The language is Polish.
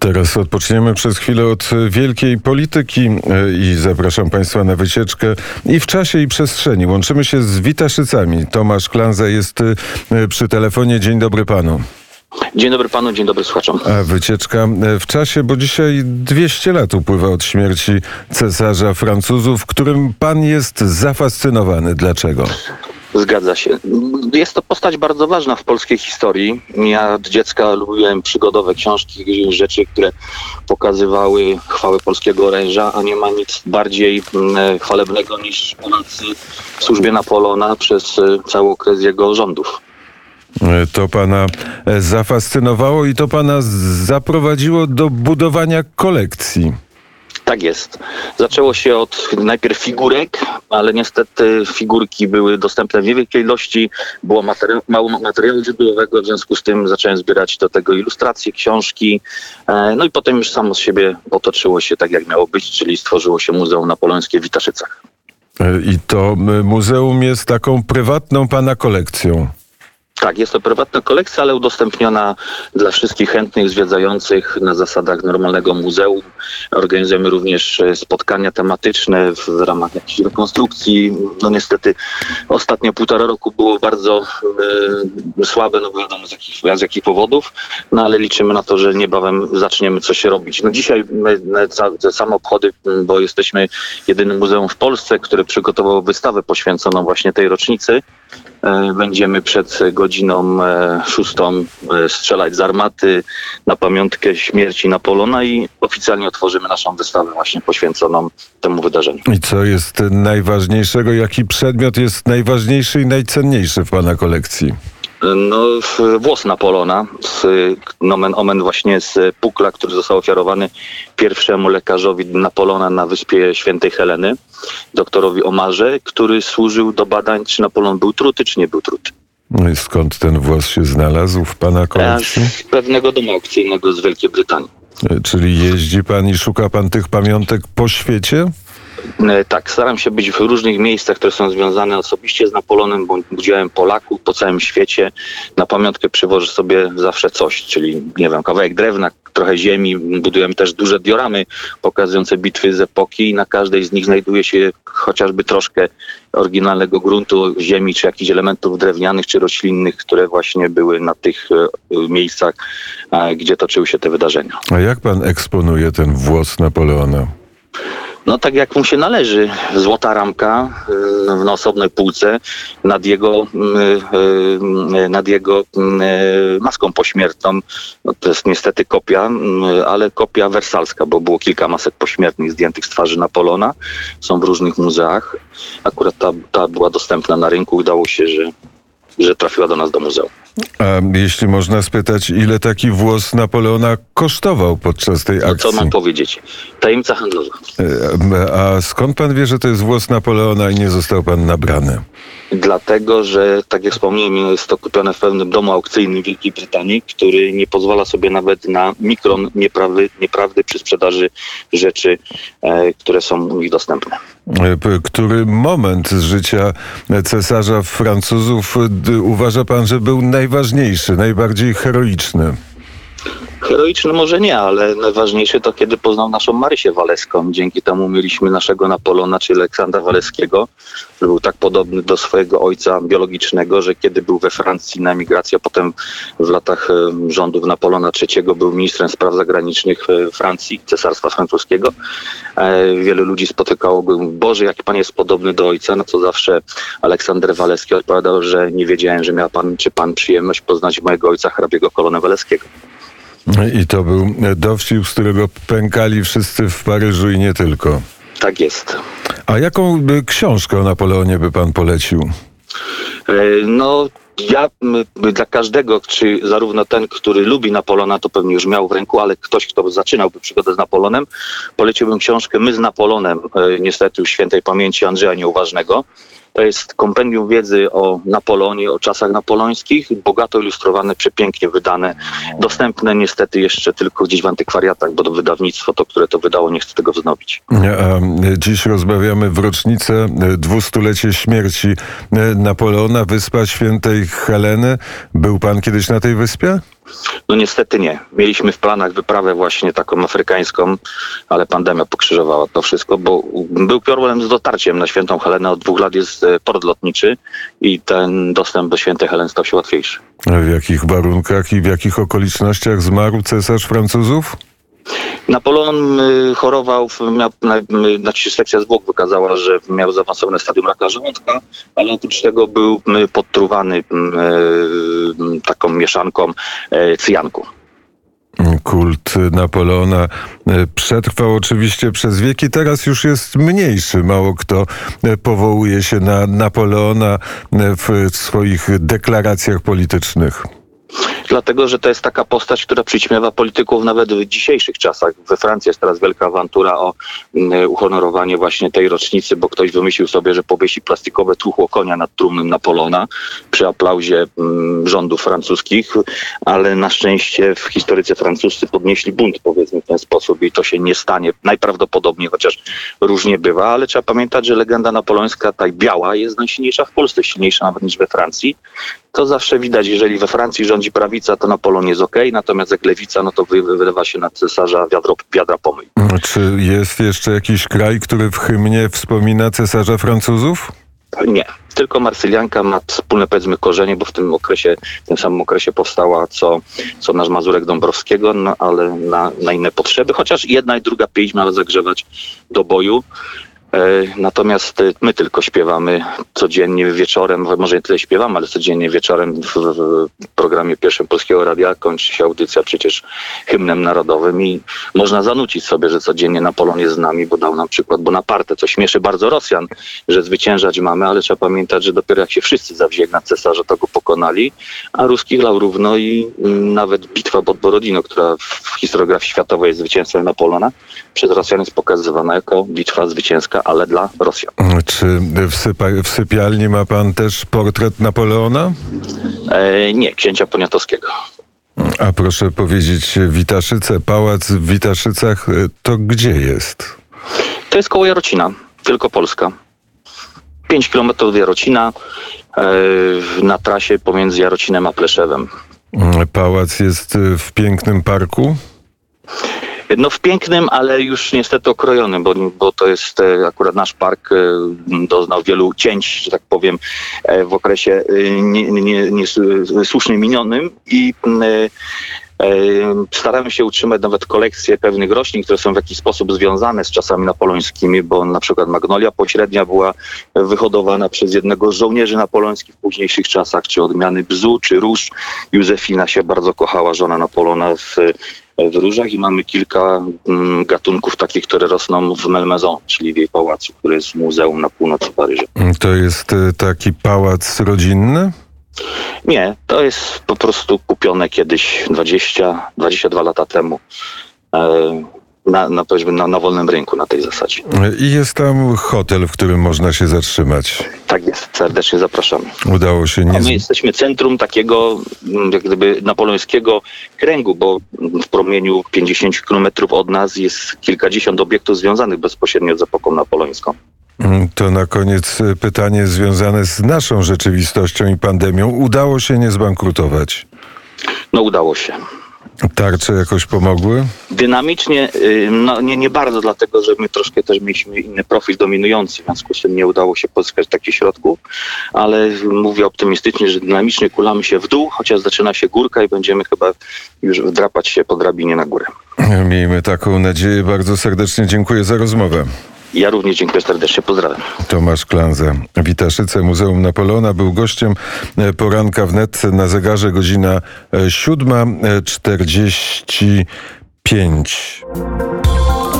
Teraz odpoczniemy przez chwilę od wielkiej polityki e, i zapraszam Państwa na wycieczkę i w czasie i przestrzeni. Łączymy się z Witaszycami. Tomasz Klanza jest e, przy telefonie. Dzień dobry Panu. Dzień dobry panu, dzień dobry słuchaczom. A wycieczka e, w czasie, bo dzisiaj 200 lat upływa od śmierci cesarza Francuzów, którym pan jest zafascynowany. Dlaczego? Zgadza się. Jest to postać bardzo ważna w polskiej historii. Ja od dziecka lubiłem przygodowe książki, rzeczy, które pokazywały chwałę polskiego oręża, a nie ma nic bardziej mm, chwalebnego niż Polacy w służbie Napoleona przez e, cały okres jego rządów. E, To pana e, zafascynowało i to pana zaprowadziło do budowania kolekcji. Tak jest. Zaczęło się od najpierw figurek, ale niestety figurki były dostępne w niewielkiej ilości, było materiał, mało materiału źródłowego, w związku z tym zacząłem zbierać do tego ilustracje, książki. E, No i potem już samo z siebie otoczyło się tak, jak miało być, czyli stworzyło się Muzeum Napoleońskie w Witaszycach. E, I to m, muzeum jest taką prywatną pana kolekcją. Tak, jest to prywatna kolekcja, ale udostępniona dla wszystkich chętnych zwiedzających na zasadach normalnego muzeum. Organizujemy również e, spotkania tematyczne w ramach jakichś rekonstrukcji. No niestety ostatnie półtora roku było bardzo e, słabe, no wiadomo z jakich, z jakich powodów, no ale liczymy na to, że niebawem zaczniemy coś robić. No dzisiaj my, te same obchody, bo jesteśmy jedynym muzeum w Polsce, które przygotowało wystawę poświęconą właśnie tej rocznicy. E, Będziemy przed godziną e, szóstą e, strzelać z armaty na pamiątkę śmierci Napoleona i oficjalnie otworzymy naszą wystawę właśnie poświęconą temu wydarzeniu. I co jest najważniejszego? Jaki przedmiot jest najważniejszy i najcenniejszy w pana kolekcji? No, włos Napoleona, z, nomen omen właśnie z Pukla, który został ofiarowany pierwszemu lekarzowi Napoleona na wyspie Świętej Heleny, doktorowi Omarze, który służył do badań, czy Napoleon był truty, czy nie był truty. No i skąd ten włos się znalazł w pana kolekcji? Z pewnego domu aukcyjnego z Wielkiej Brytanii. E, Czyli jeździ pan i szuka pan tych pamiątek po świecie? E, Tak, staram się być w różnych miejscach, które są związane osobiście z Napoleonem, bo udziałem Polaków po całym świecie. Na pamiątkę przywożę sobie zawsze coś, czyli nie wiem, kawałek drewna, trochę ziemi. Budujemy też duże dioramy pokazujące bitwy z epoki i na każdej z nich znajduje się chociażby troszkę oryginalnego gruntu, ziemi, czy jakichś elementów drewnianych, czy roślinnych, które właśnie były na tych e, miejscach, e, gdzie toczyły się te wydarzenia. A jak pan eksponuje ten włos Napoleona? No tak jak mu się należy. Złota ramka y, na osobnej półce nad jego, y, y, nad jego y, maską pośmiertną. No to jest niestety kopia, y, ale kopia wersalska, bo było kilka masek pośmiertnych zdjętych z twarzy Napoleona. Są w różnych muzeach. Akurat ta, ta była dostępna na rynku. Udało się, że, że trafiła do nas do muzeum. A jeśli można spytać, ile taki włos Napoleona kosztował podczas tej No, co akcji? mam powiedzieć? Tajemnica handlowa. E, A skąd pan wie, że to jest włos Napoleona i nie został pan nabrany? Dlatego, że tak jak wspomniałem, jest to kupione w pewnym domu aukcyjnym w Wielkiej Brytanii, który nie pozwala sobie nawet na mikron nieprawdy, nieprawdy przy sprzedaży rzeczy, e, które są u nich dostępne. E, Który moment z życia cesarza Francuzów uważa pan, że był najważniejszy, najbardziej heroiczny? Heroiczny może nie, ale najważniejsze to kiedy poznał naszą Marysię Waleską. Dzięki temu mieliśmy naszego Napoleona, czyli Aleksandra Waleskiego, który był tak podobny do swojego ojca biologicznego, że kiedy był we Francji na emigracji, a potem w latach e, rządów Napoleona III był ministrem spraw zagranicznych e, Francji, Cesarstwa Francuskiego. E, Wielu ludzi spotykało go, Boże, jaki pan jest podobny do ojca, na co zawsze Aleksander Waleski odpowiadał, że nie wiedziałem, że miał pan, czy pan przyjemność poznać mojego ojca, hrabiego kolonę Waleskiego. I to był dowcip, z którego pękali wszyscy w Paryżu i nie tylko. Tak jest. A jaką książkę o Napoleonie by pan polecił? E, No, ja dla każdego, czy zarówno ten, który lubi Napoleona, to pewnie już miał w ręku, ale ktoś, kto zaczynałby przygodę z Napoleonem, poleciłbym książkę My z Napoleonem, e, niestety już świętej pamięci Andrzeja Nieuważnego. To jest kompendium wiedzy o Napoleonie, o czasach napoleońskich, bogato ilustrowane, przepięknie wydane, dostępne niestety jeszcze tylko gdzieś w antykwariatach, bo to wydawnictwo, to, które to wydało, nie chce tego wznowić. A dziś rozmawiamy w rocznicę dwustulecie śmierci e, Napoleona, Wyspa Świętej Heleny. Był pan kiedyś na tej wyspie? No niestety nie. Mieliśmy w planach wyprawę właśnie taką afrykańską, ale pandemia pokrzyżowała to wszystko, bo był problem z dotarciem na Świętą Helenę. Od dwóch lat jest e, port lotniczy i ten dostęp do Świętej Heleny stał się łatwiejszy. W jakich warunkach i w jakich okolicznościach zmarł cesarz Francuzów? Napoleon y, chorował, miał, y, znaczy sekcja zwłok wykazała, że miał zaawansowane stadium raka żołądka, ale oprócz tego był y, podtruwany taką mieszanką cyjanku. Kult Napoleona przetrwał oczywiście przez wieki, teraz już jest mniejszy. Mało kto powołuje się na Napoleona w swoich deklaracjach politycznych. Dlatego, że to jest taka postać, która przyćmiewa polityków nawet w dzisiejszych czasach. We Francji jest teraz wielka awantura o mm, uhonorowanie właśnie tej rocznicy, bo ktoś wymyślił sobie, że powiesi plastikowe truchło konia nad trumnym Napoleona przy aplauzie mm, rządów francuskich, ale na szczęście w historyce francuscy podnieśli bunt, powiedzmy w ten sposób i to się nie stanie najprawdopodobniej, chociaż różnie bywa, ale trzeba pamiętać, że legenda napoleońska, ta biała, jest najsilniejsza w Polsce, silniejsza nawet niż we Francji to zawsze widać, jeżeli we Francji rządzi prawica, to Napoleon jest ok, natomiast jak lewica, no to wy- wylewa się na cesarza wiadro, wiadra pomyj. Czy jest jeszcze jakiś kraj, który w hymnie wspomina cesarza Francuzów? Nie, tylko Marsylianka ma wspólne powiedzmy korzenie, bo w tym okresie, w tym samym okresie powstała co, co nasz Mazurek Dąbrowskiego, no, ale na, na inne potrzeby, chociaż jedna i druga pieśń miała zagrzewać do boju. E, Natomiast e, my tylko śpiewamy codziennie wieczorem, może nie tyle śpiewamy, ale codziennie wieczorem w, programie pierwszym Polskiego Radia kończy się audycja przecież hymnem narodowym i można zanucić sobie, że codziennie Napoleon jest z nami, bo dał nam przykład Bonaparte, co śmieszy bardzo Rosjan, że zwyciężać mamy, ale trzeba pamiętać, że dopiero jak się wszyscy zawzięli na cesarza, to go pokonali, a ruskich lał równo i nawet bitwa pod Borodino, która w historiografii światowej jest zwycięstwem Napoleona, przez Rosjan jest pokazywana jako bitwa zwycięska, ale dla Rosjan. Czy w, sypa- w sypialni ma pan też portret Napoleona? E, nie, księcia Poniatowskiego. A proszę powiedzieć, Witaszyce, pałac w Witaszycach, e, to gdzie jest? To jest koło Jarocina, Wielkopolska. 5 kilometrów od Jarocina, e, na trasie pomiędzy Jarocinem a Pleszewem. Pałac jest e, w pięknym parku? No w pięknym, ale już niestety okrojonym, bo, bo to jest e, akurat nasz park e, doznał wielu cięć, że tak powiem, e, w okresie e, nie, nie, nie, minionym i m, e, staramy się utrzymać nawet kolekcję pewnych roślin, które są w jakiś sposób związane z czasami napoleońskimi, bo na przykład magnolia pośrednia była wyhodowana przez jednego z żołnierzy napoleońskich w późniejszych czasach, czy odmiany bzu, czy róż. Józefina się bardzo kochała, żona Napoleona w w różach i mamy kilka mm, gatunków takich, które rosną w Melmaison, czyli w jej pałacu, który jest w muzeum na północy Paryża. To jest e, taki pałac rodzinny? Nie, to jest po prostu kupione kiedyś 20, 22 lata temu e, na, na, powiedzmy na, na wolnym rynku na tej zasadzie. I jest tam hotel, w którym można się zatrzymać. Tak jest, serdecznie zapraszamy. Udało się A nie... my z- jesteśmy centrum takiego mm, jak gdyby napoleońskiego kręgu, bo w promieniu 50 kilometrów od nas jest kilkadziesiąt obiektów związanych bezpośrednio z epoką napoleońską. Mm, To na koniec e, pytanie związane z naszą rzeczywistością i pandemią. Udało się nie zbankrutować? No udało się. Tarcze jakoś pomogły? Dynamicznie, y, no nie, nie bardzo, dlatego że my troszkę też mieliśmy inny profil dominujący, w związku z tym nie udało się pozyskać takich środków, ale mówię optymistycznie, że dynamicznie kulamy się w dół, chociaż zaczyna się górka i będziemy chyba już wdrapać się po drabinie na górę. Miejmy taką nadzieję. Bardzo serdecznie dziękuję za rozmowę. Ja również dziękuję serdecznie, pozdrawiam. Tomasz Klanza. Witaszyce Muzeum Napoleona był gościem e, poranka wnet na zegarze godzina e, 7.45.